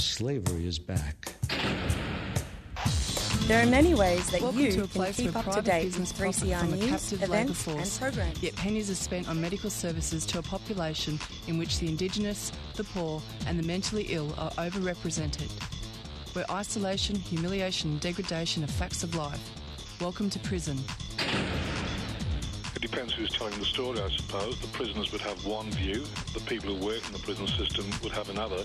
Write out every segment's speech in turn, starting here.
Slavery is back. There are many ways that Welcome you to a can place keep up to date with profit 3CR news, captive labour events and programs. Yet pennies are spent on medical services to a population in which the Indigenous, the poor, and the mentally ill are overrepresented. Where isolation, humiliation, and degradation are facts of life. Welcome to prison. It depends who's telling the story, I suppose. The prisoners would have one view, the people who work in the prison system would have another,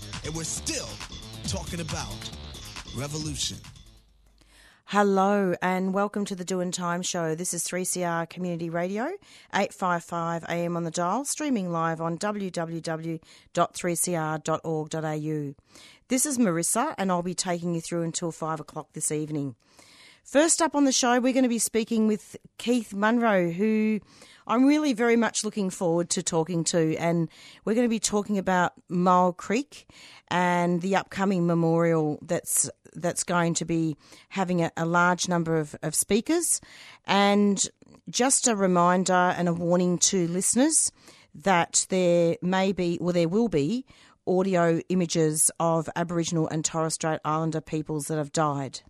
and we're still talking about revolution. Hello and welcome to the Doing Time Show. This is 3CR Community Radio, 855 AM on the dial, streaming live on www.3cr.org.au. This is Marissa and I'll be taking you through until 5 o'clock this evening. First up on the show, we're going to be speaking with Keith Munro, who I'm really very much looking forward to talking to. And we're going to be talking about Myall Creek and the upcoming memorial that's that's going to be having a, a large number of, of speakers. And just a reminder and a warning to listeners that there may be, or there will be, audio images of Aboriginal and Torres Strait Islander peoples that have died.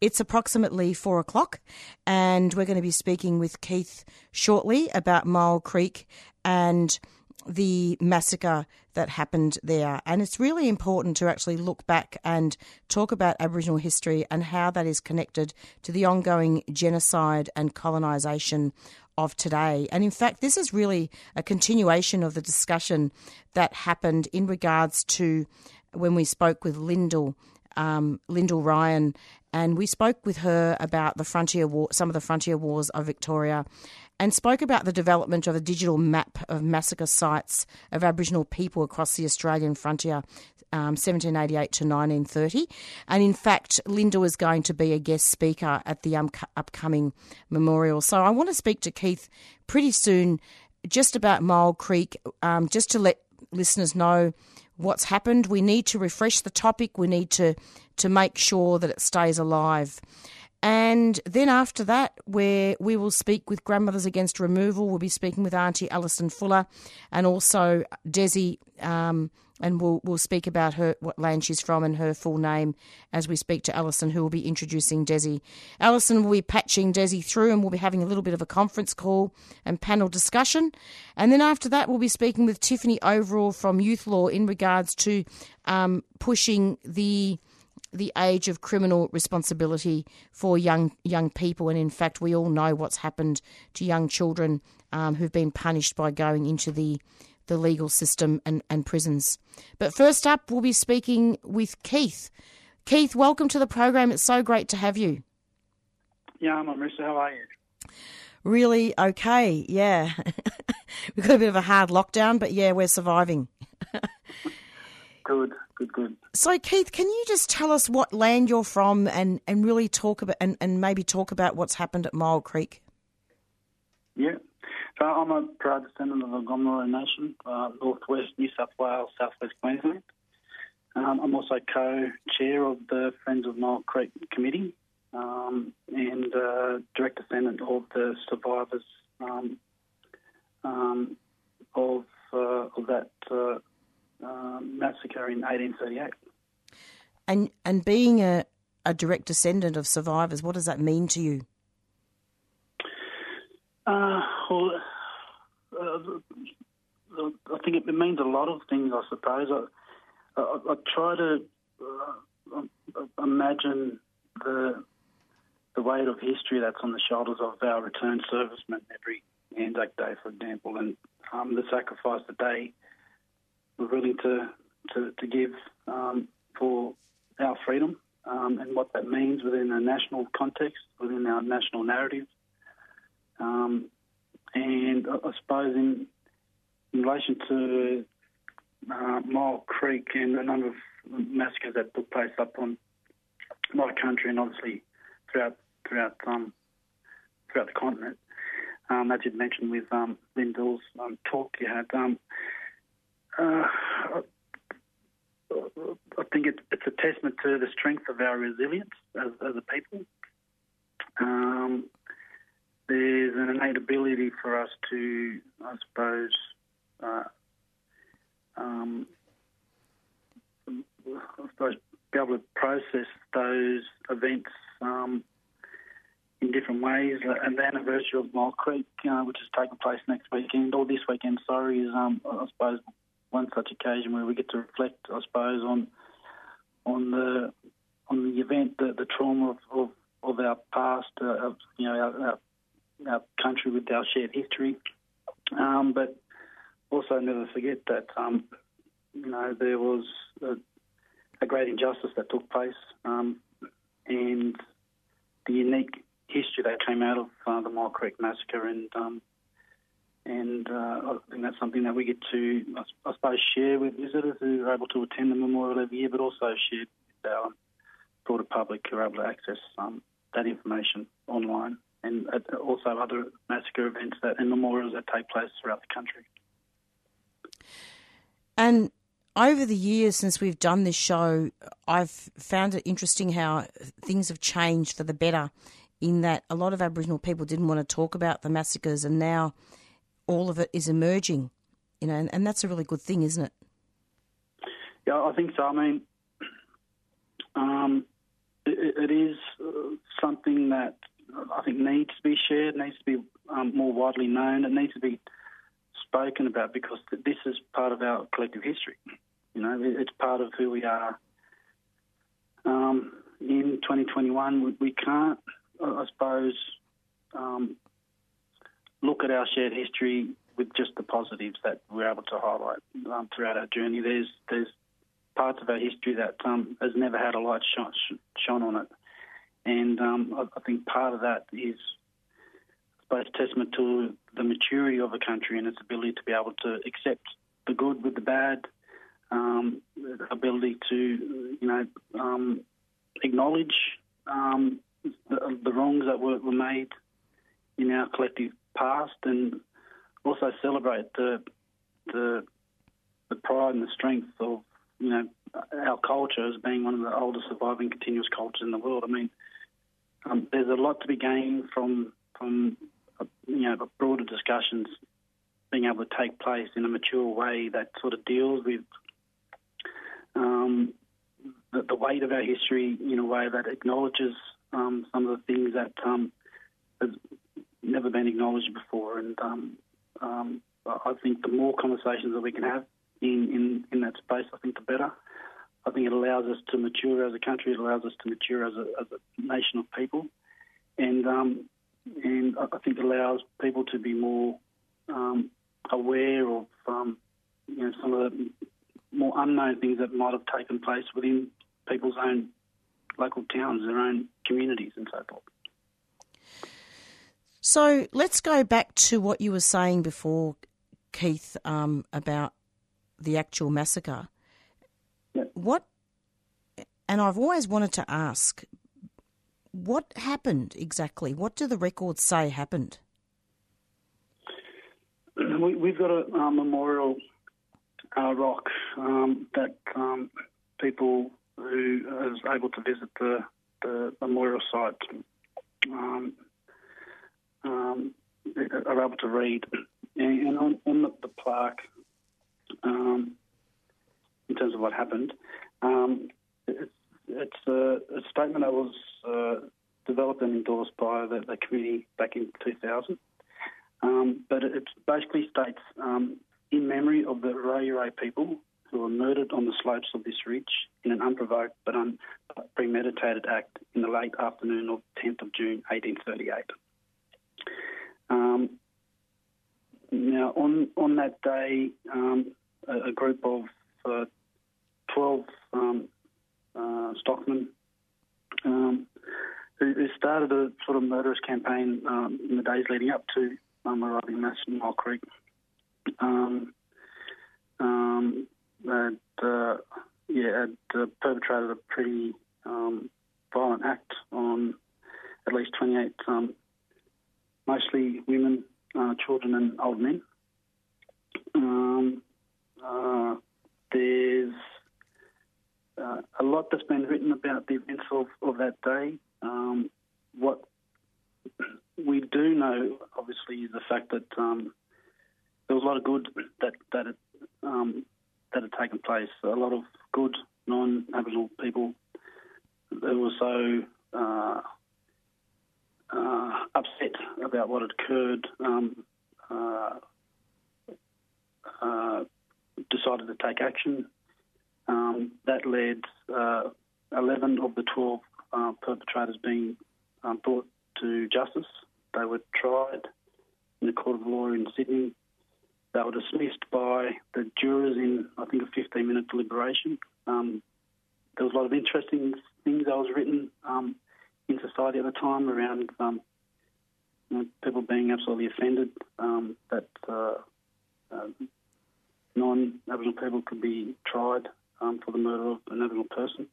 It's approximately four o'clock, and we're going to be speaking with Keith shortly about Myall Creek and the massacre that happened there. And it's really important to actually look back and talk about Aboriginal history and how that is connected to the ongoing genocide and colonisation of today. And in fact, this is really a continuation of the discussion that happened in regards to when we spoke with Lyndall. Um, Lyndall Ryan, and we spoke with her about the frontier war, some of the frontier wars of Victoria, and spoke about the development of a digital map of massacre sites of Aboriginal people across the Australian frontier. Um, 1788 to 1930. And in fact, Lyndall is going to be a guest speaker at the um, upcoming memorial. So I want to speak to Keith pretty soon just about Myall Creek, um, just to let listeners know what's happened. We need to refresh the topic. We need to to make sure that it stays alive. And then after that, where we will speak with Grandmothers Against Removal, we'll be speaking with Auntie Alison Fuller, and also Desi, um, and we'll we'll speak about her what land she's from and her full name as we speak to Alison, who will be introducing Desi. Alison will be patching Desi through, and we'll be having a little bit of a conference call and panel discussion. And then after that, we'll be speaking with Tiffany Overall from Youth Law in regards to um, pushing the the age of criminal responsibility for young young people, and in fact, we all know what's happened to young children um, who've been punished by going into the the legal system and, and prisons. But first up, we'll be speaking with Keith. Keith, welcome to the program. It's so great to have you. Yeah, I'm Marissa. How are you? Really okay. Yeah, we've got a bit of a hard lockdown, but yeah, we're surviving. good, good, good. So, Keith, can you just tell us what land you're from and, and really talk about and, and maybe talk about what's happened at Myall Creek? Yeah. So I'm a proud descendant of the Gomeroi Nation, uh, northwest New South Wales, southwest Queensland. Um, I'm also co-chair of the Friends of Myall Creek Committee um, and uh, direct descendant of the survivors um, um of, uh, of that uh, massacre in 1838. And and being a, a direct descendant of survivors, what does that mean to you? Uh, well, uh, I think it means a lot of things. I suppose I, I, I try to uh, imagine the the weight of history that's on the shoulders of our returned servicemen every Anzac Day, for example, and um, the sacrifice that they were willing to to, to give um, for our freedom um, and what that means within a national context, within our national narrative. Um, and I, I, suppose in, in relation to uh, Myall Creek and a number of massacres that took place up on my country and obviously throughout throughout um, throughout the continent. Um, as you mentioned with um, Lyndall's um, talk you had, um, uh, I think it, it's a testament to the strength of our resilience as, as a people. Um, there's an innate ability for us to, I suppose, uh, um, I suppose, be able to process those events um, in different ways. And the anniversary of Myall Creek, uh, which is taking place next weekend, or this weekend, sorry, is, um, I suppose, one such occasion where we get to reflect, I suppose, on on the on the event, the, the trauma of, of, of our past, uh, of, you know, our, our, our, country with our shared history. Um, but also never forget that, um, you know, there was a, a, great injustice that took place um, and the unique history that came out of uh, the Myall Creek massacre and um, and uh, I think that's something that we get to, I suppose, share with visitors who are able to attend the memorial every year, but also share with our broader public who are able to access um, that information online, and also other massacre events that, and memorials that take place throughout the country. And over the years since we've done this show, I've found it interesting how things have changed for the better. In that a lot of Aboriginal people didn't want to talk about the massacres, and now all of it is emerging, you know, and, and that's a really good thing, isn't it? Yeah, I think so. I mean, um, it, it is uh, something that I think needs to be shared, needs to be um, more widely known. It needs to be spoken about because this is part of our collective history. You know, it's part of who we are. Um, in 2021, we, can't, I suppose, um, look at our shared history with just the positives that we're able to highlight um, throughout our journey. There's there's parts of our history that um, has never had a light shone, shone on it, and um, I, I, think part of that is, I suppose, testament to the maturity of a country and its ability to be able to accept the good with the bad, um, ability to you know um, acknowledge um, the, the, wrongs that were, were made in our collective past and also celebrate the the the pride and the strength of you know our culture as being one of the oldest surviving continuous cultures in the world. I mean, um, there's a lot to be gained from from uh, you know broader discussions being able to take place in a mature way that sort of deals with um, the, the, weight of our history in a way that acknowledges um, some of the things that um, has never been acknowledged before. And um, um, I think the more conversations that we can have in, in, in that space, I think the better. I think it allows us to mature as a country. It allows us to mature as a, as a nation of people, and um, and I think it allows people to be more um, aware of um, you know some of the more unknown things that might have taken place within people's own local towns, their own communities, and so forth. So let's go back to what you were saying before, Keith, um, about the actual massacre. What, and I've always wanted to ask, what happened exactly? What do the records say happened? We, have got a uh, memorial uh, rock um, that um, people who are able to visit the, the memorial site um, um, are able to read. And on, on the, the, plaque, um, in terms of what happened, um, it's, it's a, statement that was uh, developed and endorsed by the, the, committee back in 2000. Um, but it basically states um, in memory of the Rai people who were murdered on the slopes of this ridge in an unprovoked but unpremeditated act in the late afternoon of 10th of June 1838. Um, now, on on that day, um, a, a, group of uh, twelve um, uh, stockmen um, who, who, started a sort of murderous campaign um, in the days leading up to um, arriving in Mole Creek. Um, that uh, yeah, had uh, perpetrated a pretty um, violent act on at least 28, um, mostly women, uh, children, and old men. Um, uh, there's uh, a lot that's been written about the events of, of that day. Um, what we do know, obviously, is the fact that um, there was a lot of good that that had, um, that had taken place. A lot of good non-Aboriginal people who were so uh, uh, upset about what had occurred um, uh, uh decided to take action. Um, that led uh, 11 of the 12 uh, perpetrators being um, brought to justice. They were tried in the court of law in Sydney. They were dismissed by the jurors in, I think, a 15 minute deliberation. Um, there was a lot of interesting things that was written um, in society at the time around um, you know, people being absolutely offended um, that uh, uh, non-Aboriginal people could be tried um, for the murder of an Aboriginal person.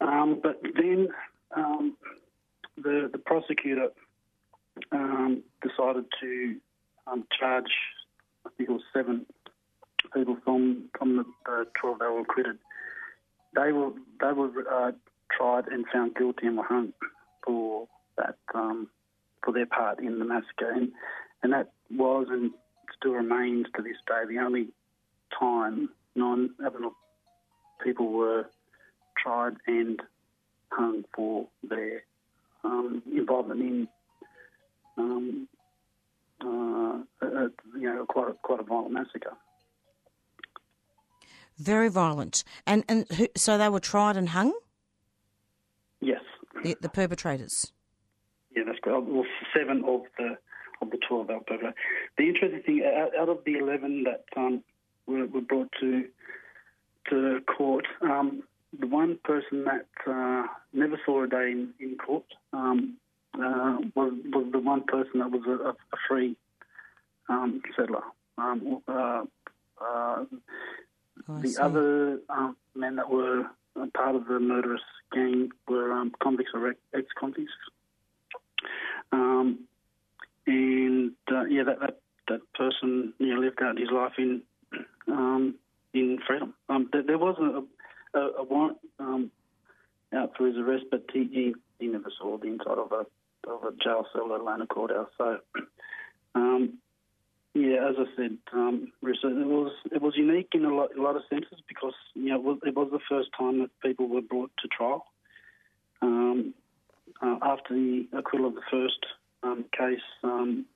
Um, but then um, the the prosecutor um, decided to um, charge, I think it was seven people from from the, the twelve that were acquitted. They were they were uh, tried and found guilty and were hung for that um, for their part in the massacre, and and that was and still remains to this day the only time non-Aboriginal people were tried and hung for their um, involvement in, um, uh, a, you know, quite a, quite a violent massacre. Very violent, and and who, so they were tried and hung. Yes, the, the perpetrators. Yeah, that's correct. Well, seven of the of the twelve perpetrators. The interesting thing, out, out of the eleven that um, were, were brought to to court. Um, the one person that uh, never saw a day in, in court um, uh, was, was the one person that was a, a free um, settler. Um, uh, uh oh, the other um, men that were part of the murderous gang were um, convicts or ex-convicts. Um, and uh, yeah, that, that, that person you know, lived out his life in in freedom. Um, there, there, was a, a, a warrant um, out for his arrest, but he, he, he, never saw the inside of a of a jail cell, let alone a courthouse. So, um, yeah, as I said, um, it was it was unique in a lot, a lot of senses because you know it was, it was, the first time that people were brought to trial. Um, uh, after the acquittal of the first um, case, um,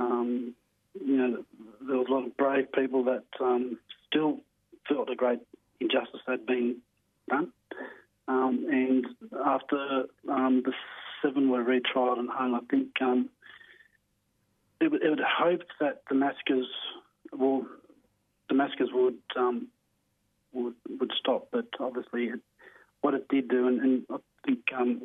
um, you know, there was a lot of brave people that um, still felt a great injustice had been done. Um, and after um, the seven were retried and hung, I think um, it, it, would hoped that the massacres, well, the massacres would um, would would stop. But obviously, it, what it did do, and, and I think um,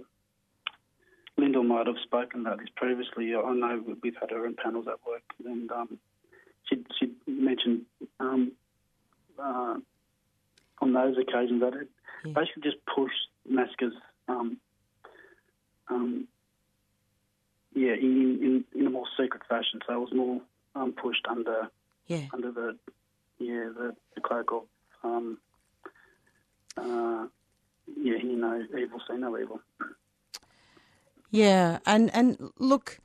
Lyndall might have spoken about this previously. I know we've had her in panels at work, and um, she she mentioned um, uh, on those occasions that it yeah. basically just pushed massacres. Um, um, yeah, in, in, in a more secret fashion. So it was more um, pushed under yeah. under the yeah the, the cloak of um, uh, yeah, you know, evil, see no evil. Yeah, and and look,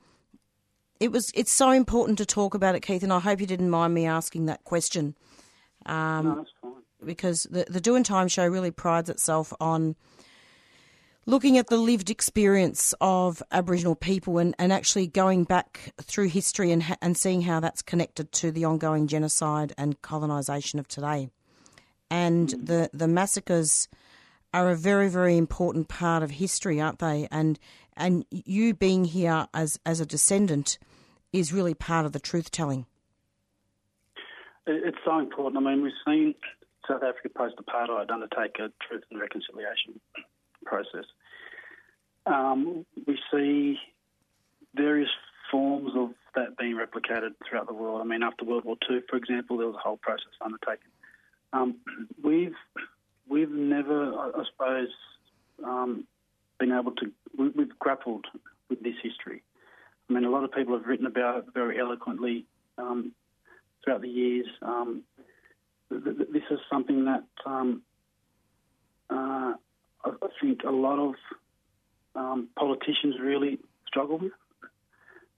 it was it's so important to talk about it, Keith, and I hope you didn't mind me asking that question. Um, no. Because the the Doing Time show really prides itself on looking at the lived experience of Aboriginal people and, and actually going back through history and and seeing how that's connected to the ongoing genocide and colonisation of today. And mm. the the massacres are a very very important part of history, aren't they? And and you being here as as a descendant is really part of the truth telling. It's so important. I mean, we've seen South Africa post apartheid undertake a truth and reconciliation process. Um, we see various forms of that being replicated throughout the world. I mean, after World War II, for example, there was a whole process undertaken um, we've we've never, I, I suppose, um, been able to. We, we've grappled with this history. I mean, a lot of people have written about it very eloquently um, throughout the years. Um, th- th- this is something that um, uh, I I think a lot of um, politicians really struggle with.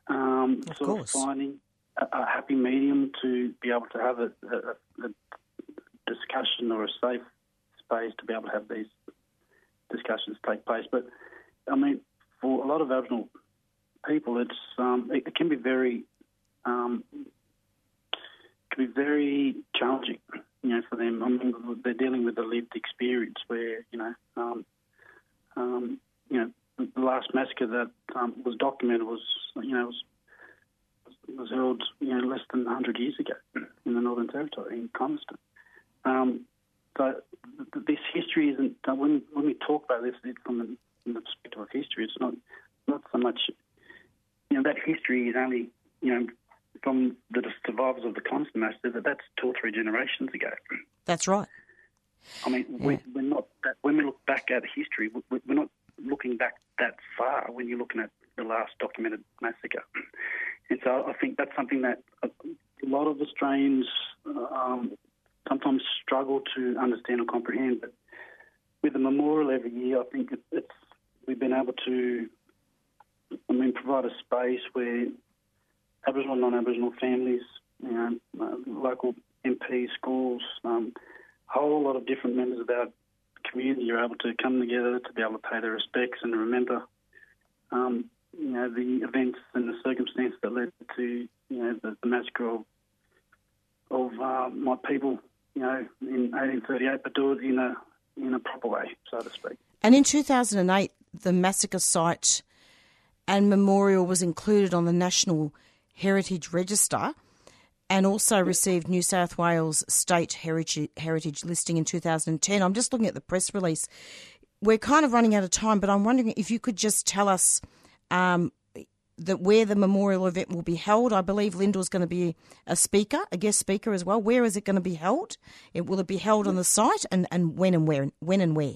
Um, Of sort course. of finding a, a happy medium to be able to have a, a, a discussion or a safe space to be able to have these discussions take place. But I mean, for a lot of Aboriginal people, it's um, it, it can be very um, can be very challenging, you know, for them. I mean, they're dealing with a lived experience where you know, um, um, you know, the last massacre that um, was documented was you know was was held you know less than 100 years ago in the Northern Territory in Coniston. Um, so this history isn't when when we talk about this it's from the, from the perspective of history. It's not not so much you know that history is only you know from the survivors of the Coniston massacre. That that's two or three generations ago. That's right. I mean, we, we're not that, when we look back at history, we, we're not looking back that far when you're looking at the last documented massacre. And so I think that's something that a, a lot of Australians um, sometimes struggle to understand or comprehend. But with the memorial every year, I think it, it's we've been able to, I mean, provide a space where Aboriginal and non-Aboriginal families, you know, uh, local MPs, schools, um, a whole lot of different members of our community are able to come together to be able to pay their respects and remember, um, you know, the events and the circumstances that led to, you know, the, the massacre of, of uh, my people, you know, in 1838, but do it in a in a proper way, so to speak. And in 2008, the massacre site and memorial was included on the National Heritage Register and also received New South Wales State Heritage, Heritage listing in 2010. I'm just looking at the press release. We're kind of running out of time, but I'm wondering if you could just tell us um, that where the memorial event will be held. I believe Lyndall's going to be a speaker, a guest speaker as well. Where is it going to be held? It will it be held on the site, and, and when and where? When and where?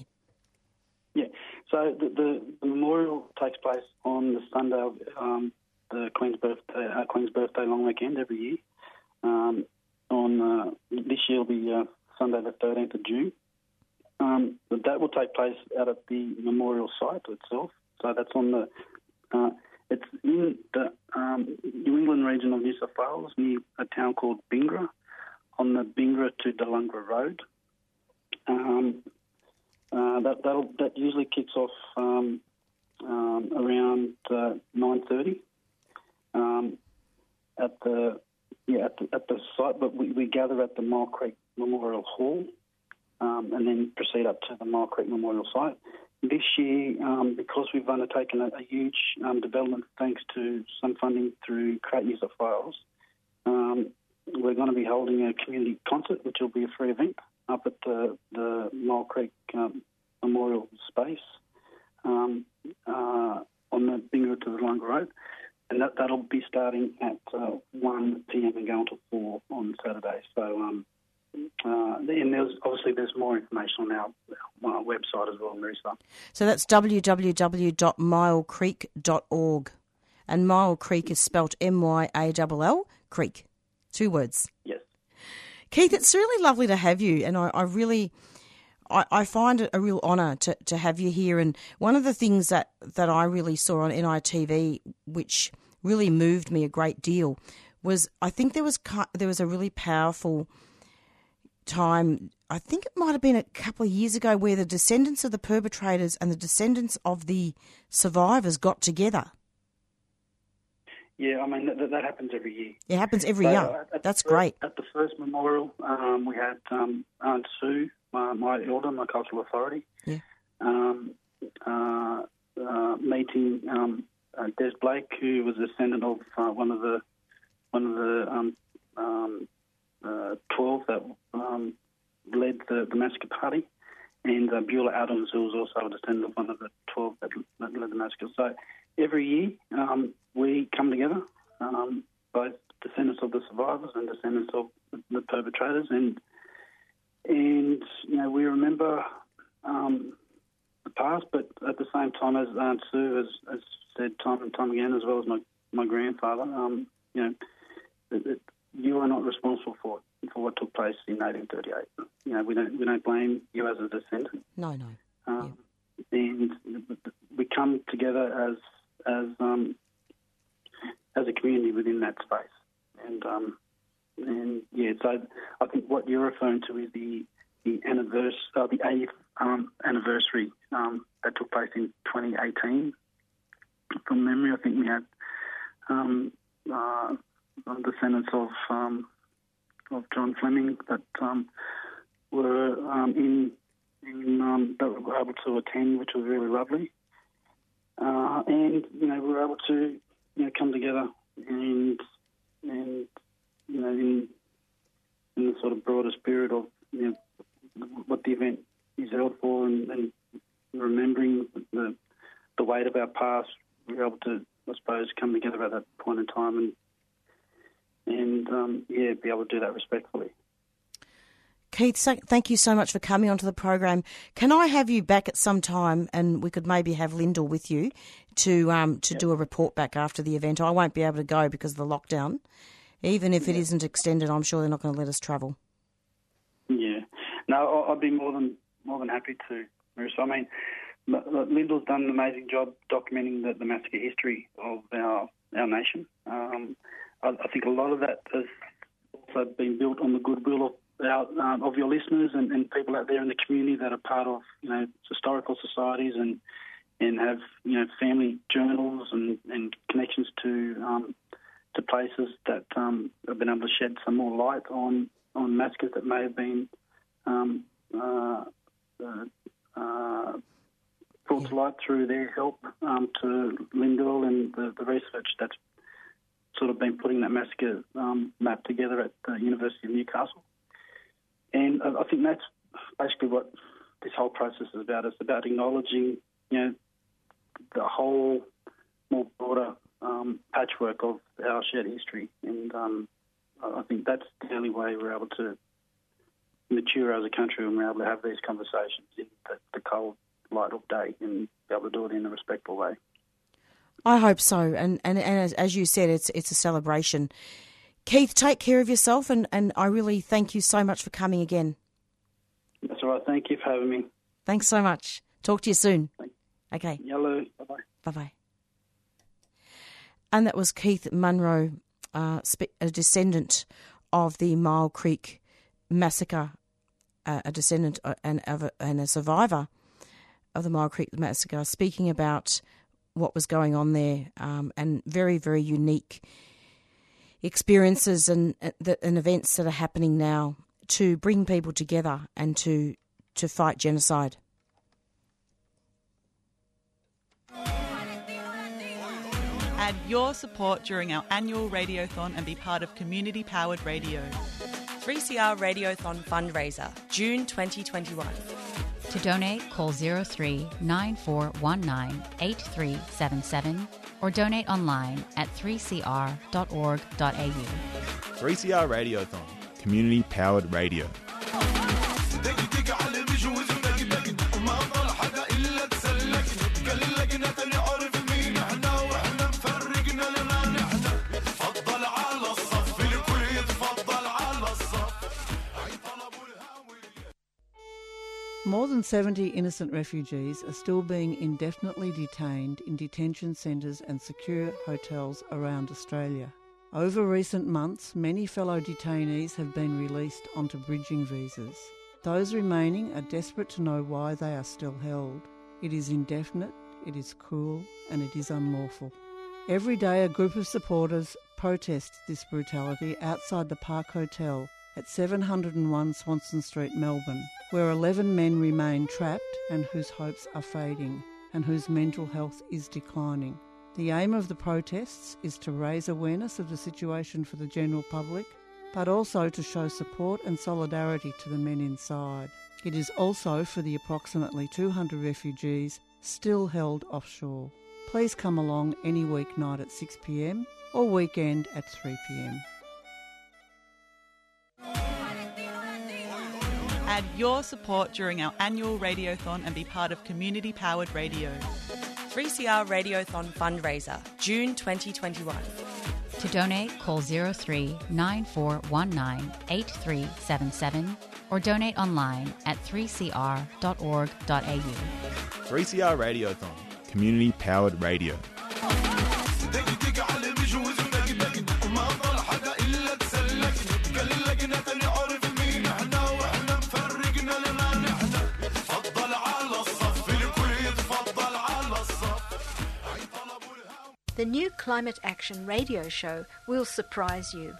Yeah. So the, the, memorial takes place on the Sunday of um, the Queen's birthday, uh, Queen's birthday long weekend every year. Um, on uh, this year will be uh, Sunday the 13th of June. Um, that will take place out at the memorial site itself. So that's on the. It's in the um, New England region of New South Wales, near a town called Bingara, on the Bingara to Delungra Road. Um, uh, that that usually kicks off um, um, around uh, nine thirty um, at the yeah at the, at the site, but we, we gather at the Myall Creek Memorial Hall um, and then proceed up to the Myall Creek Memorial site. This year, um, because we've undertaken a, a huge um, development thanks to some funding through Create New South Wales, um, we're going to be holding a community concert, which will be a free event up at the, the Myall Creek um, Memorial Space um, uh, on the Bingara to Delungra Road. And that, that'll be starting at uh, 1 p.m. and going to 4 on Saturday. So, um, uh, and there's obviously there's more information on our, our website as well, Marissa. So that's www.myallcreek.org. And Myall Creek is spelt M Y A L L Creek. Two words. Yes. Keith, it's really lovely to have you, and I, I really, I, I find it a real honour to, to have you here. And one of the things that, that I really saw on NITV, which really moved me a great deal, was I think there was there was a really powerful time. I think it might have been a couple of years ago where the descendants of the perpetrators and the descendants of the survivors got together. Yeah, I mean that, that happens every year. It happens every So, year. uh, That's first- great. At the first memorial, um, we had um, Aunt Sue, my, my elder, my cultural authority, Yeah. um, uh, uh, meeting um, uh, Des Blake, who was a descendant of uh, one of the one of the um, um, uh, twelve that um, led the, the massacre party, and uh, Beulah Adams, who was also a descendant of one of the twelve that, that led the massacre. So every year um, we come together, um, both descendants of the survivors and descendants of the perpetrators, and and you know we remember um, the past, but at the same time, as Aunt Sue has, has said time and time again, as well as my my grandfather, um, you know, it, it, you are not responsible for for what took place in 1838. You know, we don't we don't blame you as a descendant. No, no. Um, And we come together as as um, as a community within that space. And um, and yeah, so I think what you're referring to is the the anniversary, uh, the eighth um, anniversary um, that took place in 2018. From memory, I think we had um, uh, descendants of um, of John Fleming that um, were um, in, in um, that were able to attend, which was really lovely. Uh, and you know, we were able to you know come together and and you know in in the sort of broader spirit of you know what the event is held for and, and remembering the the weight of our past, we were able to, I suppose, come together at that point in time and um, yeah, be able to do that respectfully. Keith, thank you so much for coming onto the program. Can I have you back at some time, and we could maybe have Lyndall with you to um, to yep. do a report back after the event? I won't be able to go because of the lockdown. Even if yep. it isn't extended, I'm sure they're not going to let us travel. Yeah, no, I'd be more than more than happy to, Marissa. I mean, Lyndall's done an amazing job documenting the, the massacre history of our our nation. Um, I, I think a lot of that has also been built on the goodwill of our, um, of your listeners and, and, people out there in the community that are part of you know historical societies and and have you know family journals and, and connections to um, to places that um, have been able to shed some more light on on massacres that may have been um, uh, uh, uh, brought to light through their help um, to Lyndall and the, the research that's sort of been putting that massacre um, map together at the University of Newcastle. And I think that's basically what this whole process is about. It's about acknowledging, you know, the whole more broader um, patchwork of our shared history. And um, I think that's the only way we're able to mature as a country and we're able to have these conversations in the, the cold light of day and be able to do it in a respectful way. I hope so. And, and, and as you said, it's, it's a celebration. Keith, take care of yourself, and, and I really thank you so much for coming again. That's all right. Thank you for having me. Thanks so much. Talk to you soon. Okay. Yellow. Bye bye. Bye bye. And that was Keith Munro, uh, a descendant of the Myall Creek massacre, uh, a descendant uh, and, and a survivor of the Myall Creek massacre, speaking about what was going on there um, and very, very unique experiences and, uh, and events that are happening now to bring people together and to to fight genocide. Add your support during our annual radiothon and be part of community powered radio. 3CR Radiothon fundraiser, June 2021. To donate, call 03 9419 8377 or donate online at 3cr.org.au. 3CR Radiothon, community powered radio. Than 70 innocent refugees are still being indefinitely detained in detention centres and secure hotels around Australia. Over recent months, many fellow detainees have been released onto bridging visas. Those remaining are desperate to know why they are still held. It is indefinite, it is cruel, and it is unlawful. Every day, a group of supporters protest this brutality outside the Park Hotel at 701 Swanston Street, Melbourne, where 11 men remain trapped and whose hopes are fading and whose mental health is declining. The aim of the protests is to raise awareness of the situation for the general public, but also to show support and solidarity to the men inside. It is also for the approximately 200 refugees still held offshore. Please come along any weeknight at 6pm or weekend at 3pm. Add your support during our annual Radiothon and be part of community powered radio. 3CR Radiothon fundraiser, June 2021. To donate, call 03 9419 8377 or donate online at 3cr.org.au. 3CR Radiothon, community powered radio. The new Climate Action radio show will surprise you.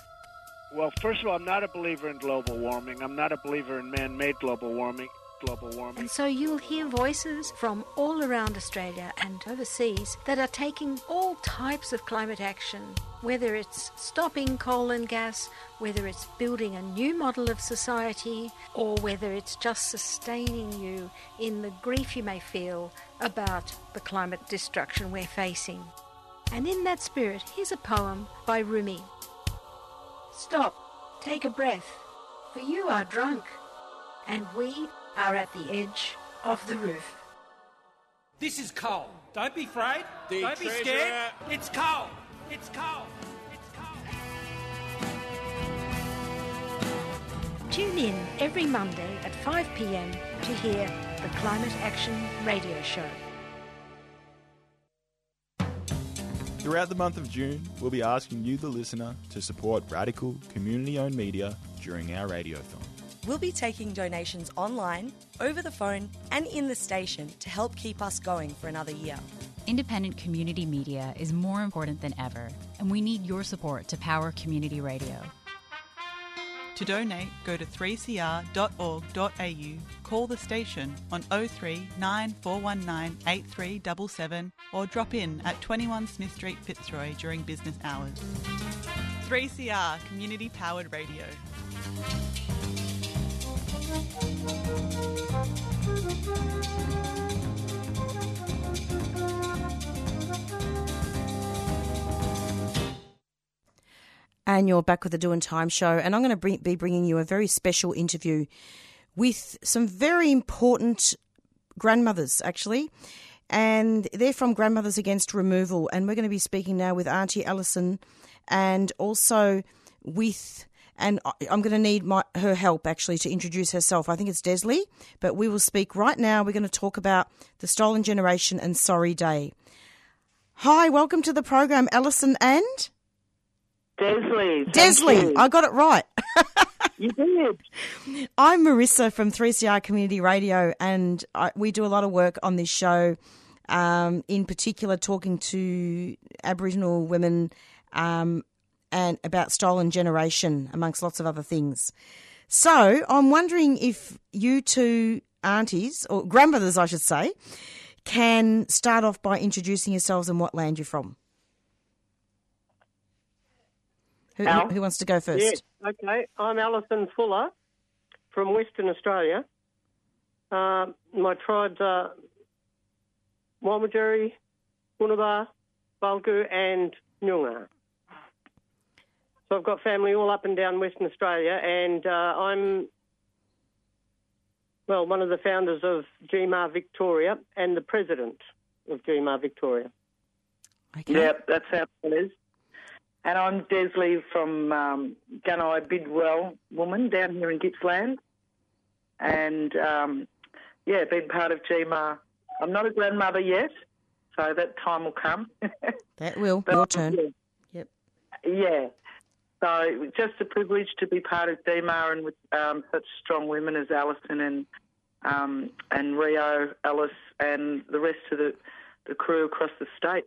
Well, first of all, I'm not a believer in global warming. I'm not a believer in man-made global warming. Global warming. And so you'll hear voices from all around Australia and overseas that are taking all types of climate action, whether it's stopping coal and gas, whether it's building a new model of society, or whether it's just sustaining you in the grief you may feel about the climate destruction we're facing. And in that spirit, here's a poem by Rumi. Stop, take a breath, for you are drunk, and we are at the edge of the roof. This is coal. Don't be afraid. The Don't be treasurer- scared. It's coal. It's coal. Tune in every Monday at 5 pm to hear the Climate Action Radio Show. Throughout the month of June, we'll be asking you, the listener, to support radical, community owned media during our radiothon. We'll be taking donations online, over the phone, and in the station to help keep us going for another year. Independent community media is more important than ever, and we need your support to power community radio. To donate, go to 3cr.org.au, call the station on 03 9419 8377 or drop in at 21 Smith Street, Fitzroy during business hours. 3CR Community Powered Radio. And you're back with the Doing Time show. And I'm going to bring, be bringing you a very special interview with some very important grandmothers, actually. And they're from Grandmothers Against Removal. And we're going to be speaking now with Auntie Alison and also with. And I'm going to need my, her help actually to introduce herself. I think it's Desley, but we will speak right now. We're going to talk about the Stolen Generation and Sorry Day. Hi, welcome to the program, Alison and Desley. Desley. I got it right. you did. I'm Marissa from 3CR Community Radio, and I, we do a lot of work on this show, um, in particular, talking to Aboriginal women um, and about stolen generation, amongst lots of other things. So I'm wondering if you two aunties, or grandmothers, I should say, can start off by introducing yourselves and what land you're from. Who, who, Al? who wants to go first? Yes, okay. I'm Alison Fuller from Western Australia. Uh, my tribes are Wamajeri, Bunaba, Bulgu, and Noongar. So I've got family all up and down Western Australia, and uh, I'm, well, one of the founders of GMAR Victoria and the president of GMAR Victoria. Yeah, that's how it is. And I'm Desley from um, Gunai Bidwell woman down here in Gippsland. And um, yeah, been part of GMAR. I'm not a grandmother yet, so that time will come. That will. Your turn. Yeah. Yeah. So just a privilege to be part of GMAR and with um, such strong women as Alison and um, and Rio, Alice, and the rest of the, the crew across the state.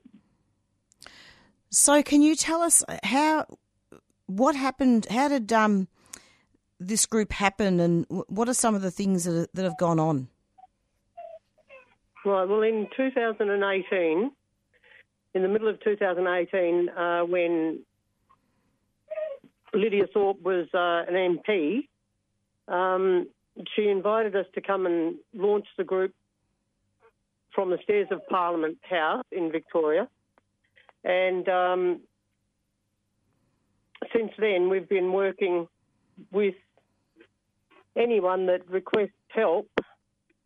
So, can you tell us how, what happened? How did um, this group happen, and what are some of the things that, that have gone on? Right. Well, in 2018, in the middle of 2018, uh, when Lydia Thorpe was uh, an MP, um, she invited us to come and launch the group from the stairs of Parliament House in Victoria. And um, since then, we've been working with anyone that requests help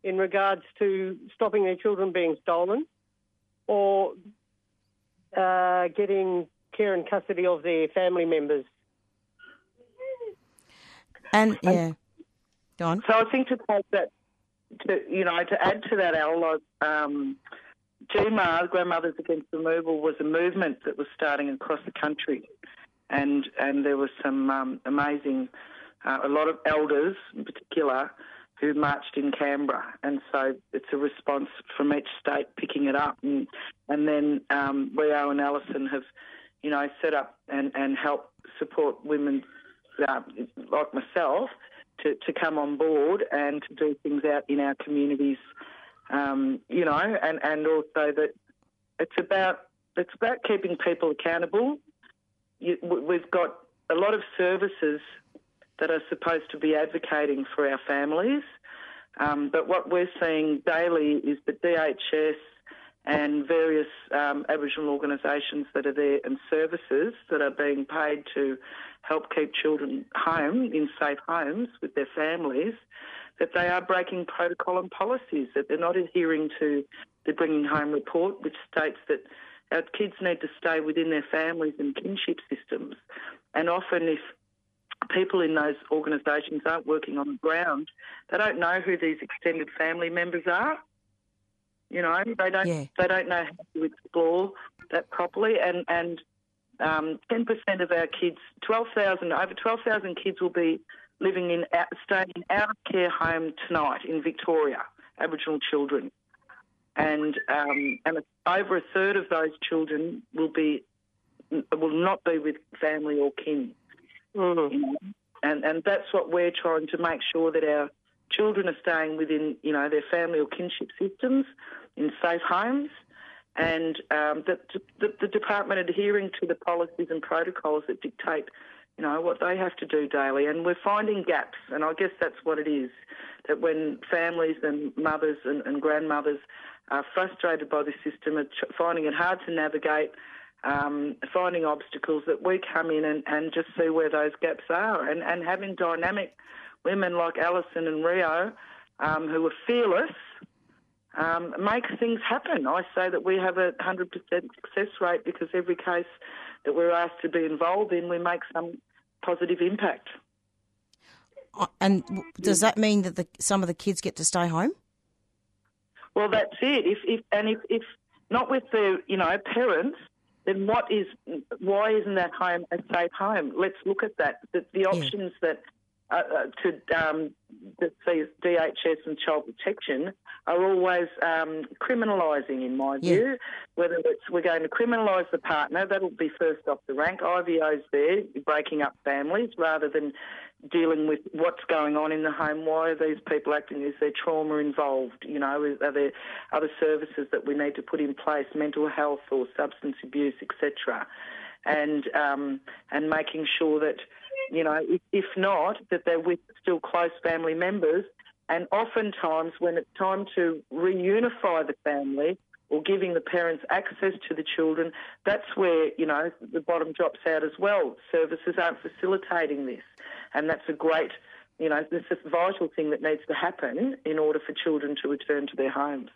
in regards to stopping their children being stolen or uh, getting care and custody of their family members. And yeah, Don. So I think to take that, to you know, to add to that, Al, like, um, GMAR, Grandmothers Against Removal, was a movement that was starting across the country, and and there was some um, amazing, uh, a lot of elders in particular who marched in Canberra, and so it's a response from each state picking it up, and and then um, Rio and Alison have, you know, set up and and help support women uh, like myself to to come on board and to do things out in our communities, um, you know, and and also that it's about it's about keeping people accountable. You, we've got a lot of services that are supposed to be advocating for our families. Um, but what we're seeing daily is that DHS and various um, Aboriginal organisations that are there and services that are being paid to help keep children home in safe homes with their families, that they are breaking protocol and policies, that they're not adhering to the Bringing Home report, which states that our kids need to stay within their families and kinship systems. And often, if people in those organisations aren't working on the ground, they don't know who these extended family members are. You know, they don't Yeah. they don't know how to explore that properly, and and um, 10% of our kids, 12,000 over 12,000 kids will be living in staying in out of care home tonight in Victoria, Aboriginal children, and um, and over a third of those children will be will not be with family or kin. You know? And and that's what we're trying to make sure that our children are staying within you know their family or kinship systems in safe homes, and um, that the, the department adhering to the policies and protocols that dictate you know what they have to do daily. And we're finding gaps, and I guess that's what it is. That when families and mothers and, and grandmothers are frustrated by the system, are ch- finding it hard to navigate um, finding obstacles that we come in and, and just see where those gaps are and, and having dynamic women like Alison and Rio um, who are fearless um, make things happen. I say that we have a 100% success rate because every case that we're asked to be involved in, we make some positive impact. Uh, And does that mean that the, some of the kids get to stay home? Well, that's it. If, if and if, if not with the you know parents, then what is why isn't that home a safe home? Let's look at that. The, the options that uh, uh, to um, DHS and child protection are always um, criminalising, in my Yeah. view. Whether it's we're going to criminalise the partner, that'll be first off the rank. IVO's there breaking up families rather than dealing with what's going on in the home. Why are these people acting? Is there trauma involved? You know, is- are there other services that we need to put in place, mental health or substance abuse, etc. And um, and making sure that you know, if, if not, that they're with still close family members. And oftentimes, when it's time to reunify the family or giving the parents access to the children, that's where, you know, the bottom drops out as well. Services aren't facilitating this. And that's a great, you know, it's a vital thing that needs to happen in order for children to return to their homes.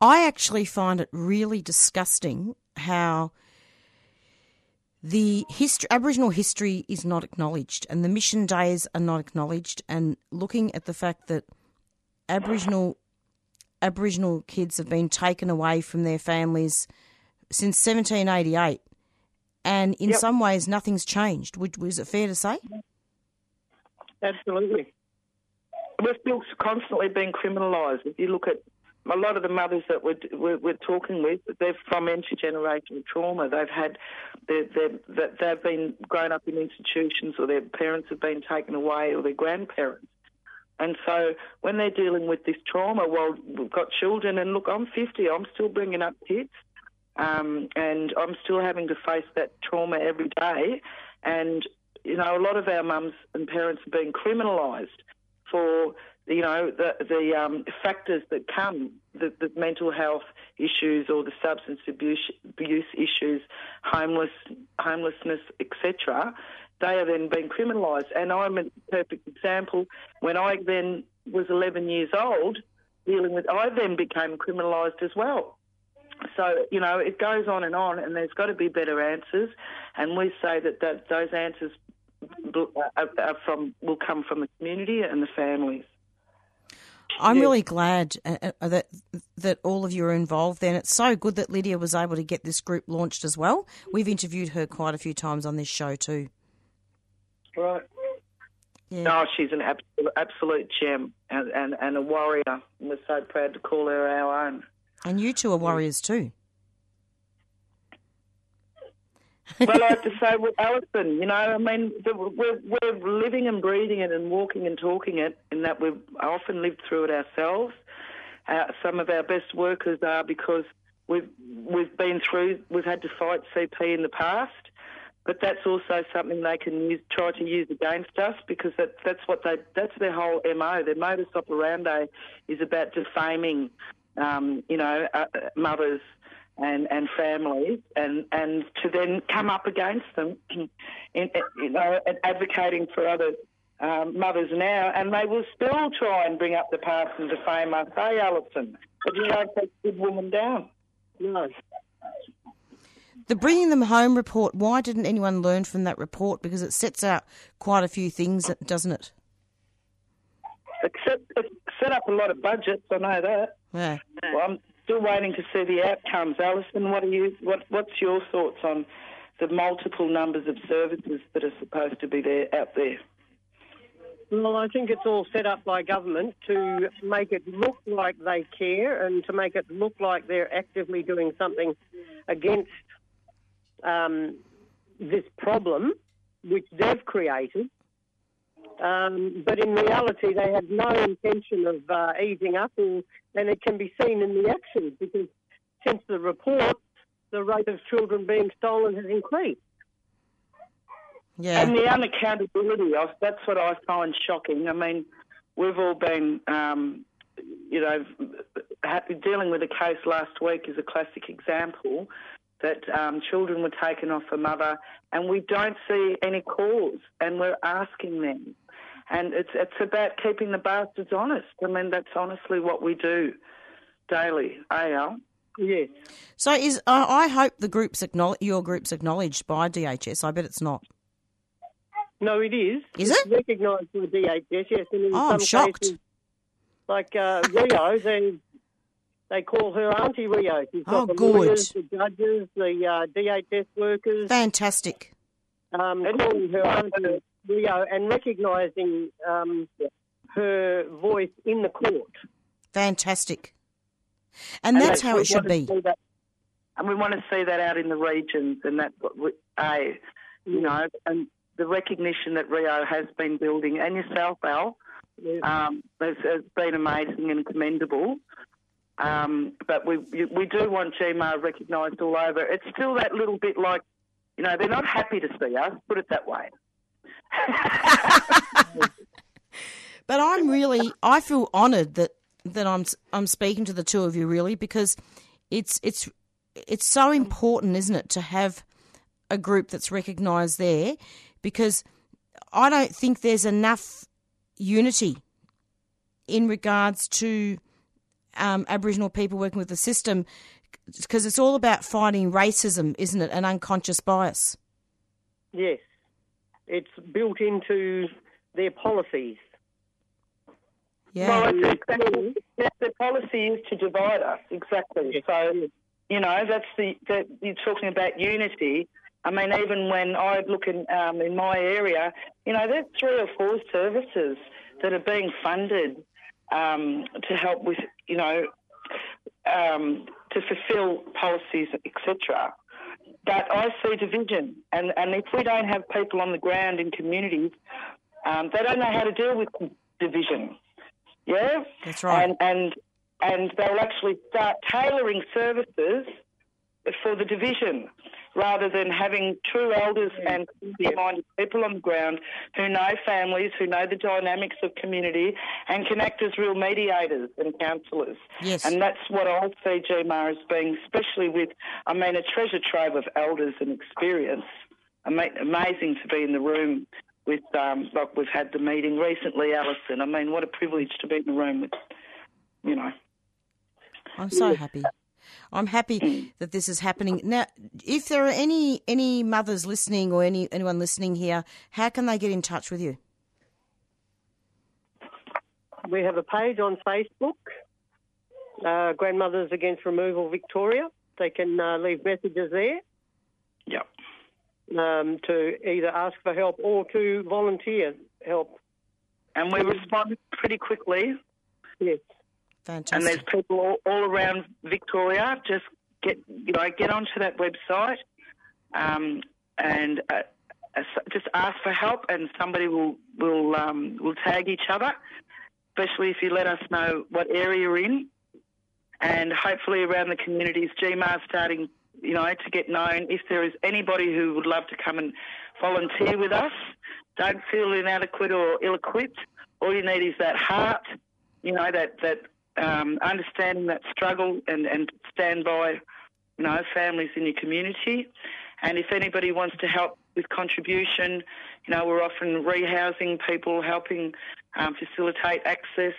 I actually find it really disgusting how the history, Aboriginal history is not acknowledged and the mission days are not acknowledged. And looking at the fact that Aboriginal Aboriginal kids have been taken away from their families since 1788, and in Yep. some ways nothing's changed. Would, was it fair to say? Absolutely. We're still constantly being criminalised. If you look at a lot of the mothers that we're, we're, we're talking with, they're from intergenerational trauma. They've had, they're, they're, they've been grown up in institutions, or their parents have been taken away, or their grandparents. And so when they're dealing with this trauma, well, we've got children, and look, I'm 50, I'm still bringing up kids, um, and I'm still having to face that trauma every day. And, you know, a lot of our mums and parents are being criminalised for, you know, the, the um, factors that come, the, the mental health issues or the substance abuse, abuse issues, homeless, homelessness, etc. they are then being criminalised. And I'm a perfect example. When I then was 11 years old, dealing with, I then became criminalised as well. So, you know, it goes on and on, and there's got to be better answers. And we say that, that those answers are from will come from the community and the families. I'm really glad uh, uh, that that all of you are involved. Then it's so good that Lydia was able to get this group launched as well. We've interviewed her quite a few times on this show too. Right. Yeah. No, she's an absolute, absolute gem and, and, and a warrior. And We're so proud to call her our own. And you two are warriors too. Well, I have to say with Alison, you know, I mean, we're, we're living and breathing it and walking and talking it, in that we've often lived through it ourselves. Uh, some of our best workers are because we've we've been through, we've had to fight CP in the past, but that's also something they can use, try to use against us because that, that's what they that's their whole mo. Their modus operandi is about defaming, um, you know, uh, mothers and, and families, and, and to then come up against them, in, you know, advocating for other um, mothers now, and they will still try and bring up the past and defame us. Hey, Alison, but you don't take good woman down. No. The Bringing Them Home report, why didn't anyone learn from that report? Because it sets out quite a few things, doesn't it? Except it set up a lot of budgets, I know that. Yeah. Well, I'm still waiting to see the outcomes. Alison, what are you? What, what's your thoughts on the multiple numbers of services that are supposed to be there out there? Well, I think it's all set up by government to make it look like they care and to make it look like they're actively doing something against um, this problem, which they've created. Um, but in reality, they had no intention of uh, easing up, or, and it can be seen in the actions because since the report, the rate of children being stolen has increased. Yeah. And the unaccountability of that's what I find shocking. I mean, we've all been, um, you know, dealing with a case last week is a classic example that um, children were taken off a mother, and we don't see any cause, and we're asking them. And it's it's about keeping the bastards honest. I mean, that's honestly what we do daily. AL. Yes. So is uh, I hope the group's acknowledge, your group's acknowledged by DHS. I bet it's not. No, it is. Is it's it recognised by DHS? Yes. And in oh, some I'm shocked. Cases, like uh, Rio, they they call her Auntie Rio. She's got Oh, the good. lawyers, the judges, the uh, DHS workers. Fantastic. Um, calling her Auntie Rio and recognising um, her voice in the court. Fantastic. And, that's, how it should be. that- and we want to see that out in the regions, and that's what we, a, you know, and the recognition that Rio has been building, and yourself, Al, um, has, has been amazing and commendable. Um, but we we do want GMAR recognised all over. It's still that little bit like, you know, they're not happy to see us. Put it that way. But I'm really, I feel honoured that that I'm I'm speaking to the two of you really because it's it's it's so important, isn't it, to have a group that's recognised there because I don't think there's enough unity in regards to um, Aboriginal people working with the system because it's all about fighting racism, isn't it, and unconscious bias. Yes, it's built into their policies. Yeah. Well, it's exactly, the, the policy is to divide us, exactly. So, you know, that's the, the you're talking about unity. I mean, even when I look in um, in my area, you know, there's three or four services that are being funded um, to help with, you know, um, to fulfil policies, etc. But I see division, and, and if we don't have people on the ground in communities, um, they don't know how to deal with division. Yeah, that's right. And and and they'll actually start tailoring services for the division rather than having true elders and community-minded people on the ground who know families, who know the dynamics of community, and can act as real mediators and counsellors. Yes. And that's what I see GMAR as being, especially with, I mean, a treasure trove of elders and experience. amazing to be in the room with, um, like we've had the meeting recently, Alison. I mean, what a privilege to be in the room with, you know. I'm so happy. I'm happy that this is happening. Now, if there are any any mothers listening or any anyone listening here, how can they get in touch with you? We have a page on Facebook, uh, Grandmothers Against Removal Victoria. They can uh, leave messages there. Yep. Um, to either ask for help or to volunteer help. And we respond pretty quickly. Yes. Fantastic. And there's people all, all around Victoria. Just get you know get onto that website, um, and uh, uh, just ask for help, and somebody will will um, will tag each other. Especially if you let us know what area you're in, and hopefully around the communities, GMA's starting you know to get known. If there is anybody who would love to come and volunteer with us, don't feel inadequate or ill-equipped. All you need is that heart, you know, that that um, understanding that struggle and, and stand by, you know, families in your community. And if anybody wants to help with contribution, you know, we're often rehousing people, helping um, facilitate access.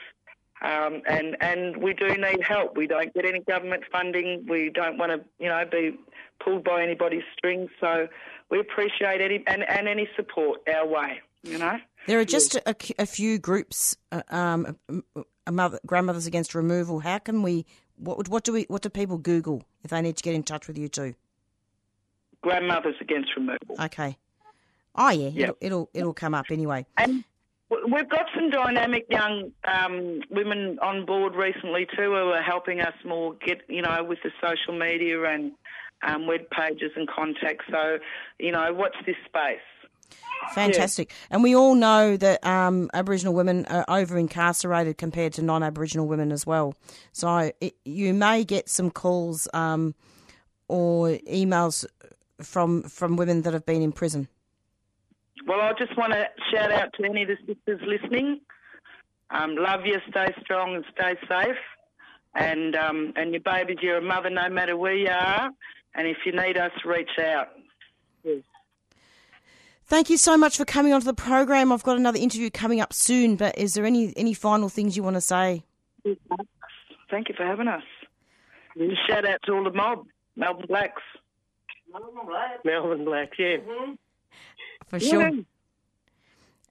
Um, and and we do need help. We don't get any government funding. We don't want to, you know, be pulled by anybody's strings. So we appreciate any and, and any support our way. You know. There are just a, a few groups, uh, um, a mother, grandmothers against removal. How can we? What, what do we? What do people Google if they need to get in touch with you too? Grandmothers against removal. Okay. Oh yeah, Yep. it'll, it'll it'll come up anyway. And we've got some dynamic young um, women on board recently too, who are helping us more get, you know, with the social media and um, web pages and contacts. So, you know, watch this space. Fantastic. And we all know that um, Aboriginal women are over incarcerated compared to non Aboriginal women as well. So it, you may get some calls um, or emails from from women that have been in prison. Well, I just want to shout out to any of the sisters listening. Um, love you, stay strong and stay safe. And um, and your babies, you're a mother no matter where you are. And if you need us, reach out. Thank you so much for coming onto the program. I've got another interview coming up soon, but is there any any final things you want to say? Thank you for having us. Just shout out to all the mob, Melbourne Blacks. Melbourne Blacks, yeah. Mm-hmm. For sure.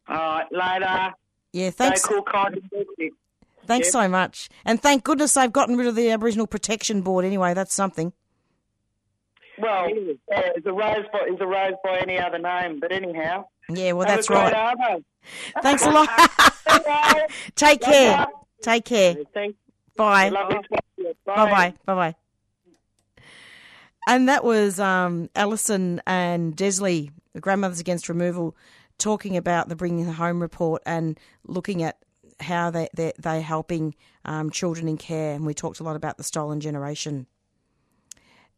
All right, later. Yeah, thanks. Stay cool, kind. Thanks Yep. so much. And thank goodness they've gotten rid of the Aboriginal Protection Board anyway. That's something. Well, yeah, it's a rose by it's a rose by any other name, but anyhow. Yeah, well, that's right. Thanks a lot. Take care. Take care. Thanks. Bye. Lovely to meet you. Bye bye. Bye bye. And that was um, Alison and Desley, the Grandmothers Against Removal, talking about the Bringing Home report and looking at how they, they're, they're helping um, children in care. And we talked a lot about the stolen generation.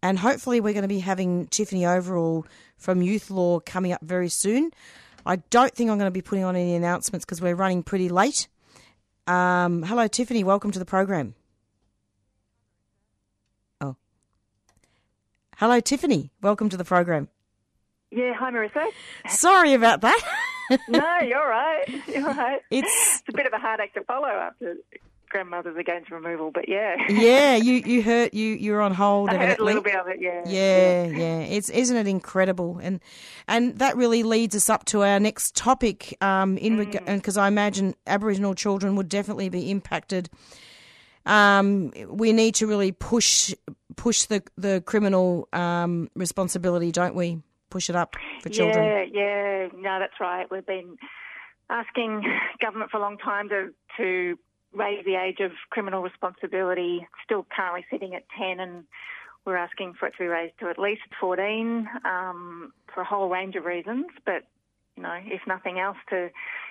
And hopefully, we're going to be having Tiffany Overall from Youth Law coming up very soon. I don't think I'm going to be putting on any announcements because we're running pretty late. Um, hello, Tiffany. Welcome to the program. Oh. Hello, Tiffany. Welcome to the program. Yeah, hi Marissa. Sorry about that. no, you're right. You're right. It's- a bit of a hard act to follow after grandmothers against removal, but yeah. yeah, you you hurt you you're on hold I heard a little bit of it, yeah. Yeah, yeah. It's isn't it incredible? And and that really leads us up to our next topic. Um, in Mm. because I imagine Aboriginal children would definitely be impacted. Um, we need to really push push the the criminal um responsibility, don't we? Push it up for children. Yeah, yeah. No, that's right. We've been asking government for a long time to to raise the age of criminal responsibility. Still currently sitting at ten, and we're asking for it to be raised to at least fourteen um, for a whole range of reasons. But you know, if nothing else, to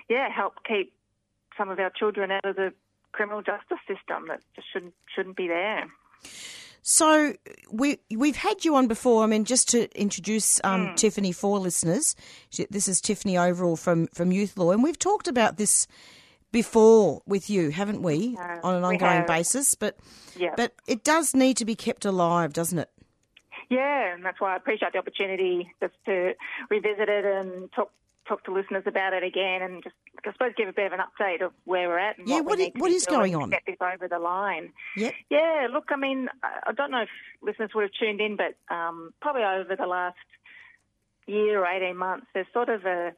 yeah, help keep some of our children out of the criminal justice system that just shouldn't shouldn't be there. So we we've had you on before. I mean, just to introduce um, Tiffany for listeners, this is Tiffany Overall from from Youth Law, and we've talked about this before with you, haven't we, on an ongoing basis? But Yeah. but it does need to be kept alive, doesn't it? Yeah, and that's why I appreciate the opportunity just to revisit it and talk talk to listeners about it again, and just I suppose give a bit of an update of where we're at. And Yeah, what, what we i- need what is going on? Get this over the line. Yep. Yeah, look, I mean, I don't know if listeners would have tuned in, but um, probably over the last year or 18 months, there's sort of a,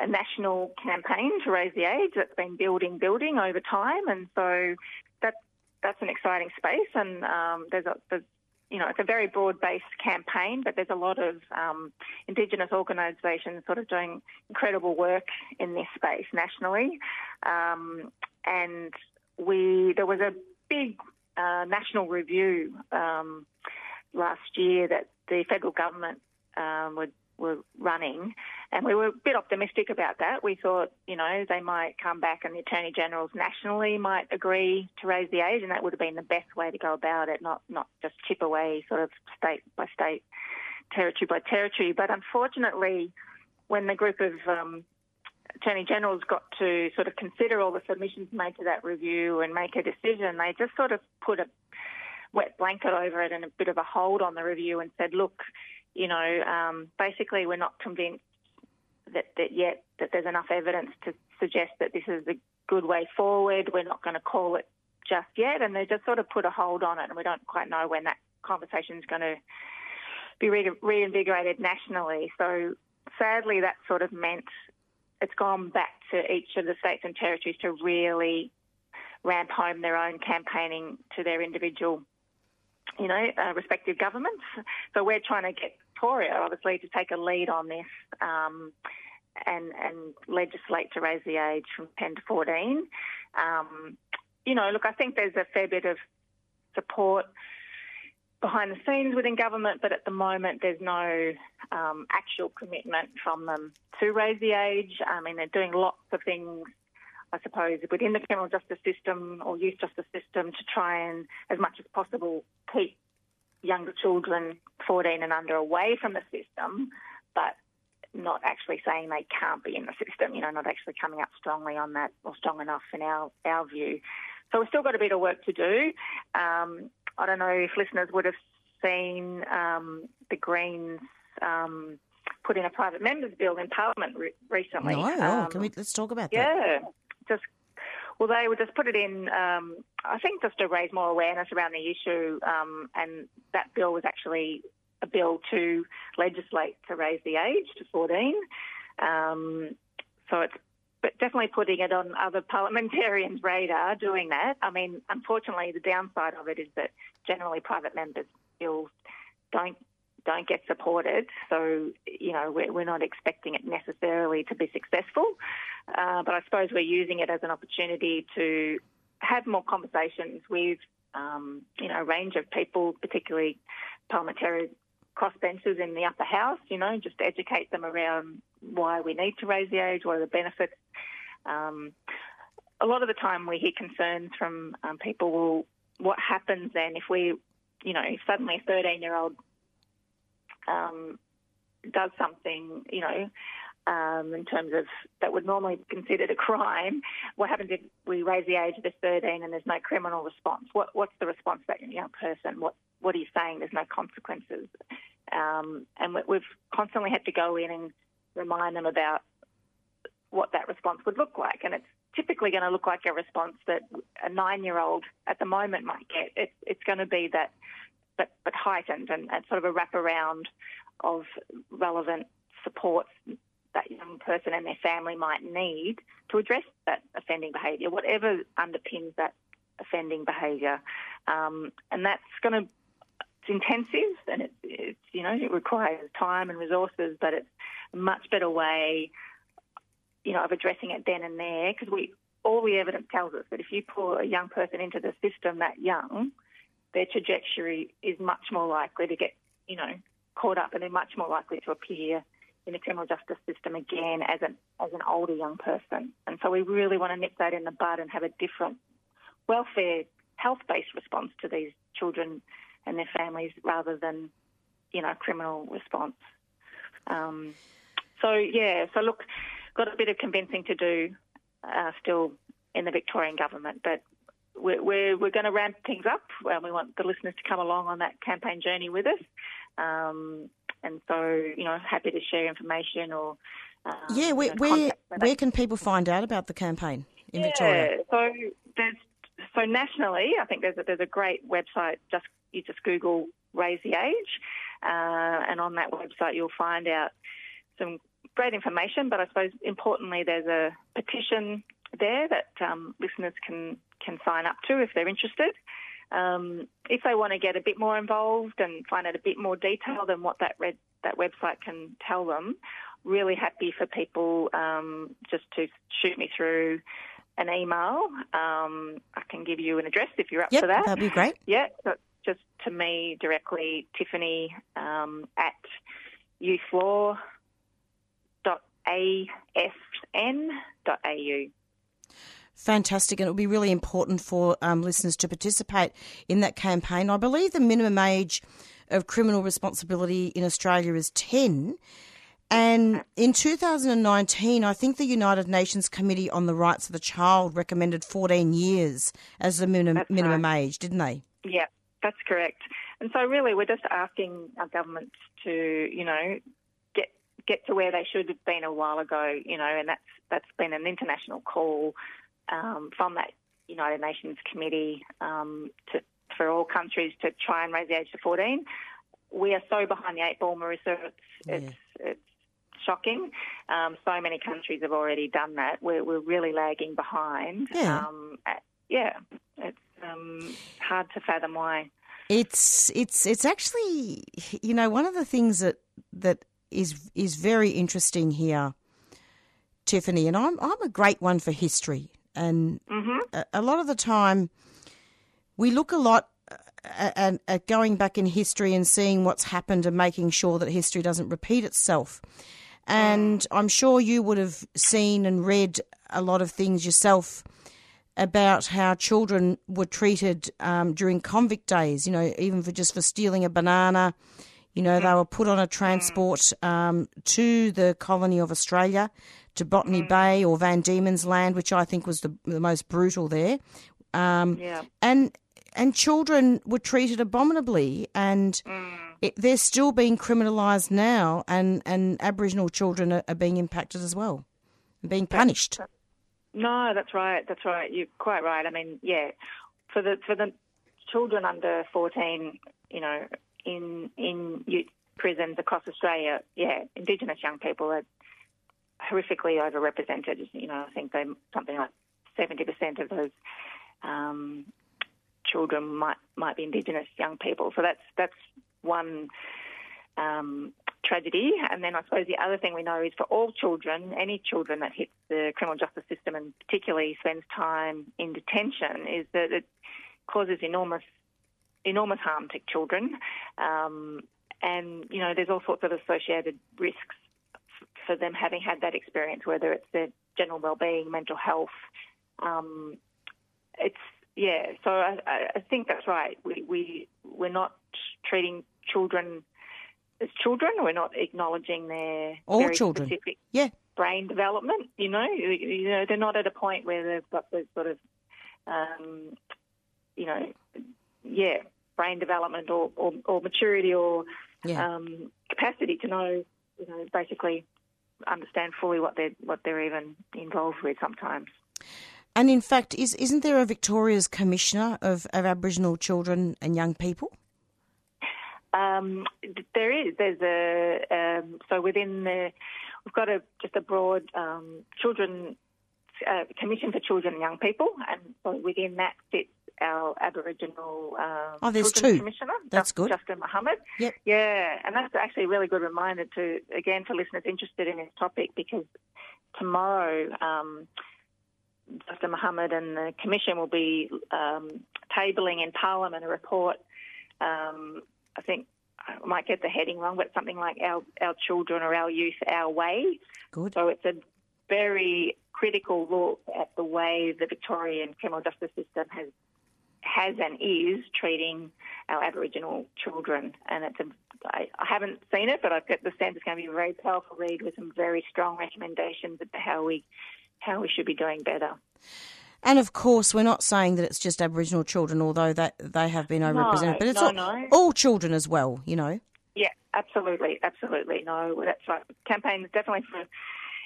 a national campaign to raise the age that's been building, building over time. And so that, that's an exciting space. And um, there's, a, there's, you know, it's a very broad-based campaign, but there's a lot of um, Indigenous organisations sort of doing incredible work in this space nationally. Um, and we, there was a big uh, national review um, last year that the federal government um, were, were running, and we were a bit optimistic about that. We thought, you know, they might come back and the attorney generals nationally might agree to raise the age, and that would have been the best way to go about it, not not just chip away sort of state by state, territory by territory. But unfortunately, when the group of um, attorney generals got to sort of consider all the submissions made to that review and make a decision, they just sort of put a wet blanket over it and a bit of a hold on the review and said, look, you know, um, basically we're not convinced that, that yet that there's enough evidence to suggest that this is a good way forward. We're not going to call it just yet, and they just sort of put a hold on it, and we don't quite know when that conversation is going to be re- reinvigorated nationally. So sadly, that sort of meant it's gone back to each of the states and territories to really ramp home their own campaigning to their individual, you know, uh, respective governments. So we're trying to get Victoria, obviously, to take a lead on this um, and and legislate to raise the age from 10 to 14. Um, you know, look, I think there's a fair bit of support behind the scenes within government, but at the moment there's no um, actual commitment from them to raise the age. I mean, they're doing lots of things, I suppose, within the criminal justice system or youth justice system to try and, as much as possible, keep younger children 14 and under away from the system, but not actually saying they can't be in the system, you know, not actually coming up strongly on that or strong enough in our, our view. So we've still got a bit of work to do. Um, I don't know if listeners would have seen um, the Greens um, put in a private members bill in Parliament re- recently. No, oh, Um, can we let's talk about that? yeah, just well, they would just put it in. Um, I think just to raise more awareness around the issue, um, and that bill was actually a bill to legislate to raise the age to 14. Um, so it's but definitely putting it on other parliamentarians' radar doing that. I mean, unfortunately, the downside of it is that generally private members' bills don't don't get supported. So you know we're, we're not expecting it necessarily to be successful. Uh, but I suppose we're using it as an opportunity to have more conversations with um, you know a range of people, particularly parliamentary crossbenchers in the upper house. You know, just to educate them around why we need to raise the age, what are the benefits. Um, a lot of the time, we hear concerns from um, people. Well, what happens then if we, you know, suddenly a 13 year old um, does something, you know, um, in terms of that would normally be considered a crime. What happens if we raise the age to 13 and there's no criminal response? What, what's the response to that young person? What What are you saying? There's no consequences. Um, and we- we've constantly had to go in and remind them about what that response would look like. And it's typically going to look like a response that a nine-year-old at the moment might get. It's going to be that, but, but heightened and, and sort of a wraparound of relevant supports that young person and their family might need to address that offending behaviour, whatever underpins that offending behaviour. Um, and that's going to, it's intensive and it, it's, you know, it requires time and resources, but it's a much better way, you know, of addressing it then and there because we, all the evidence tells us that if you pull a young person into the system that young, their trajectory is much more likely to get, you know, caught up and they're much more likely to appear in the criminal justice system again as an as an older young person. And so we really want to nip that in the bud and have a different welfare health based response to these children and their families rather than, you know, criminal response. Um, so yeah, so look, got a bit of convincing to do uh, still in the Victorian government, but we're, we're, we're going to ramp things up. and we want the listeners to come along on that campaign journey with us. Um, and so, you know, happy to share information or. Um, yeah, where, you know, where, where can people find out about the campaign in yeah, Victoria? so there's so nationally, I think there's a, there's a great website. Just you just Google "Raise the Age," uh, and on that website you'll find out some great information. But I suppose importantly, there's a petition there that um, listeners can can sign up to if they're interested. Um, if they want to get a bit more involved and find out a bit more detail than what that red, that website can tell them, really happy for people um, just to shoot me through an email. Um, I can give you an address if you're up Yep, for that. that'd be great. Yeah, so just to me directly, Tiffany um, at youthlaw.asn.au. Fantastic, and it will be really important for um, listeners to participate in that campaign. I believe the minimum age of criminal responsibility in Australia is 10. And in 2019, I think the United Nations Committee on the Rights of the Child recommended 14 years as the minimum, minimum age, didn't they? Yeah, that's correct. And so really we're just asking our governments to, you know, get get to where they should have been a while ago, you know, and that's that's been an international call um, from that United Nations Committee um, to, for all countries to try and raise the age to 14. We are so behind the eight ball, Marissa. It's, it's, it's shocking. Um, so many countries have already done that. We're, we're really lagging behind. Yeah. Um, yeah, it's um, hard to fathom why. It's it's it's actually you know one of the things that that is is very interesting here, Tiffany, and I'm I'm a great one for history, and mm-hmm. a, a lot of the time we look a lot uh, at, at, at going back in history and seeing what's happened and making sure that history doesn't repeat itself. And mm. I'm sure you would have seen and read a lot of things yourself about how children were treated um, during convict days. You know, even for just for stealing a banana. You know, they mm. were put on a mm. transport um, to the colony of Australia, to Botany Bay or Van Diemen's Land, which I think was the, the most brutal there. Um, Yeah. And and children were treated abominably, and it, they're still being criminalised now, and, and Aboriginal children are, are being impacted as well, being punished. No, that's right. That's right. You're quite right. I mean, yeah, for the for the children under 14, you know, in in youth prisons across Australia, yeah, Indigenous young people are horrifically overrepresented. You know, I think they something like 70% of those um, children might might be Indigenous young people. So that's that's one um, tragedy. And then I suppose the other thing we know is for all children, any children that hits the criminal justice system and particularly spends time in detention, is that it causes enormous enormous harm to children. Um, and you know, there's all sorts of associated risks for them having had that experience, whether it's their general well-being, mental health. Um, it's yeah. So I, I think that's right. We we we're not treating children as children. We're not acknowledging their All very children. specific Yeah. brain development. You know, you, you know, they're not at a point where they've got the sort of, um, you know, yeah, brain development or, or, or maturity or Yeah. um, capacity to know, you know, basically understand fully what they're what they're even involved with sometimes. And in fact, is isn't there a Victoria's Commissioner of, of Aboriginal children and young people? Um, there is. There's a um, so within the we've got a just a broad um, children uh, commission for children and young people, and so within that sits our Aboriginal um, Oh, there's Children's two. Commissioner. That's Just- good. Justin Mohamed. Yep. Yeah, and that's actually a really good reminder to again for listeners interested in this topic because tomorrow. Um, Justin Mohamed and the Commission will be um, tabling in Parliament a report. Um, I think I might get the heading wrong, but something like our, our children or our youth, our way. Good. So it's a very critical look at the way the Victorian criminal justice system has has and is treating our Aboriginal children. And it's a, I, I haven't seen it, but I've got the sense it's going to be a very powerful read with some very strong recommendations to how we how we should be doing better. And of course, we're not saying that it's just Aboriginal children, although that they have been overrepresented, No, but it's no, all, no. all children as well. You know. Yeah, absolutely, absolutely. No, that's right. Campaign is definitely for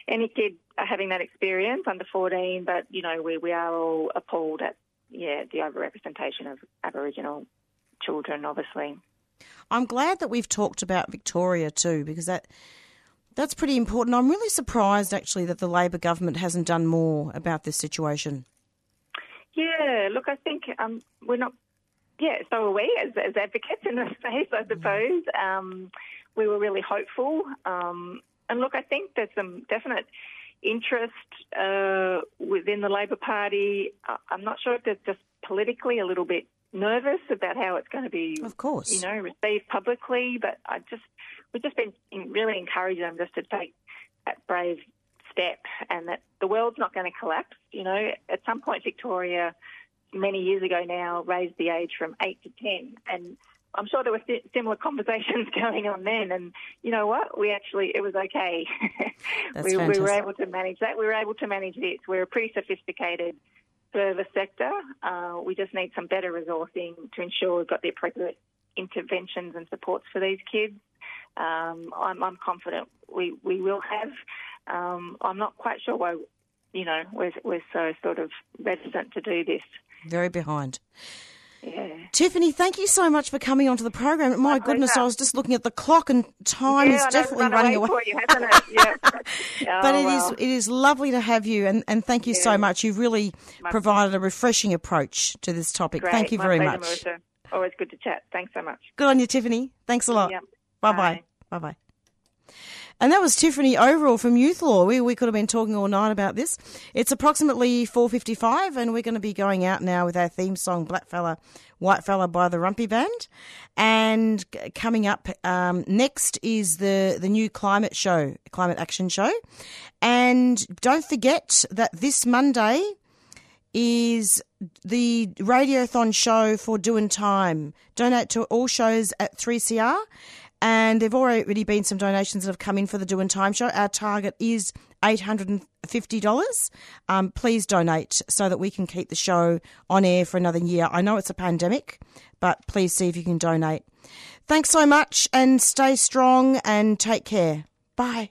any kid having that experience under 14, but, you know, we, we are all appalled at, yeah, the overrepresentation of Aboriginal children, obviously. I'm glad that we've talked about Victoria too, because that that's pretty important. I'm really surprised actually that the Labor government hasn't done more about this situation. Yeah, look, I think um, we're not. Yeah, so are we as, as advocates in this space, I suppose. Um, we were really hopeful, um, and look, I think there's some definite interest uh, within the Labor Party. I'm not sure if they're just politically a little bit nervous about how it's going to be, of course, you know, received publicly. But I just we've just been really encouraging them just to take that brave step, and that the world's not going to collapse. You know, at some point, Victoria, many years ago now, raised the age from eight to ten, and I'm sure there were si- similar conversations going on then. And you know what? We actually it was okay. We, we were able to manage that. We were able to manage this. We're a pretty sophisticated service sector. Uh, we just need some better resourcing to ensure we've got the appropriate interventions and supports for these kids. Um, I'm, I'm confident we, we will have. Um, I'm not quite sure why, you know, we're, we're so sort of reticent to do this. Very behind. Yeah. Tiffany, thank you so much for coming onto the program. My, goodness, pleasure. I was just looking at the clock and time yeah, is I know it's definitely run running away away. you, it? Yeah. Oh, but Oh, it is well. it is lovely to have you and, and thank you so much. You've really My- provided a refreshing approach to this topic. Great. Thank you My very pleasure, much. Marissa. Always good to chat. Thanks so much. Good on you, Tiffany. Thanks a lot. Bye bye. Bye bye. And that was Tiffany Overall from Youth Law. We, we could have been talking all night about this. It's approximately 4.55 and we're going to be going out now with our theme song, Black Fella, White Fella by the Warumpi Band. And coming up um, next is the, the new climate show, climate action show. And don't forget that this Monday is the Radiothon show for Doing Time. Donate to all shows at 3CR. And there have already been some donations that have come in for the Doing Time show. Our target is $850. Um, please donate so that we can keep the show on air for another year. I know it's a pandemic, but please see if you can donate. Thanks so much and stay strong and take care. Bye.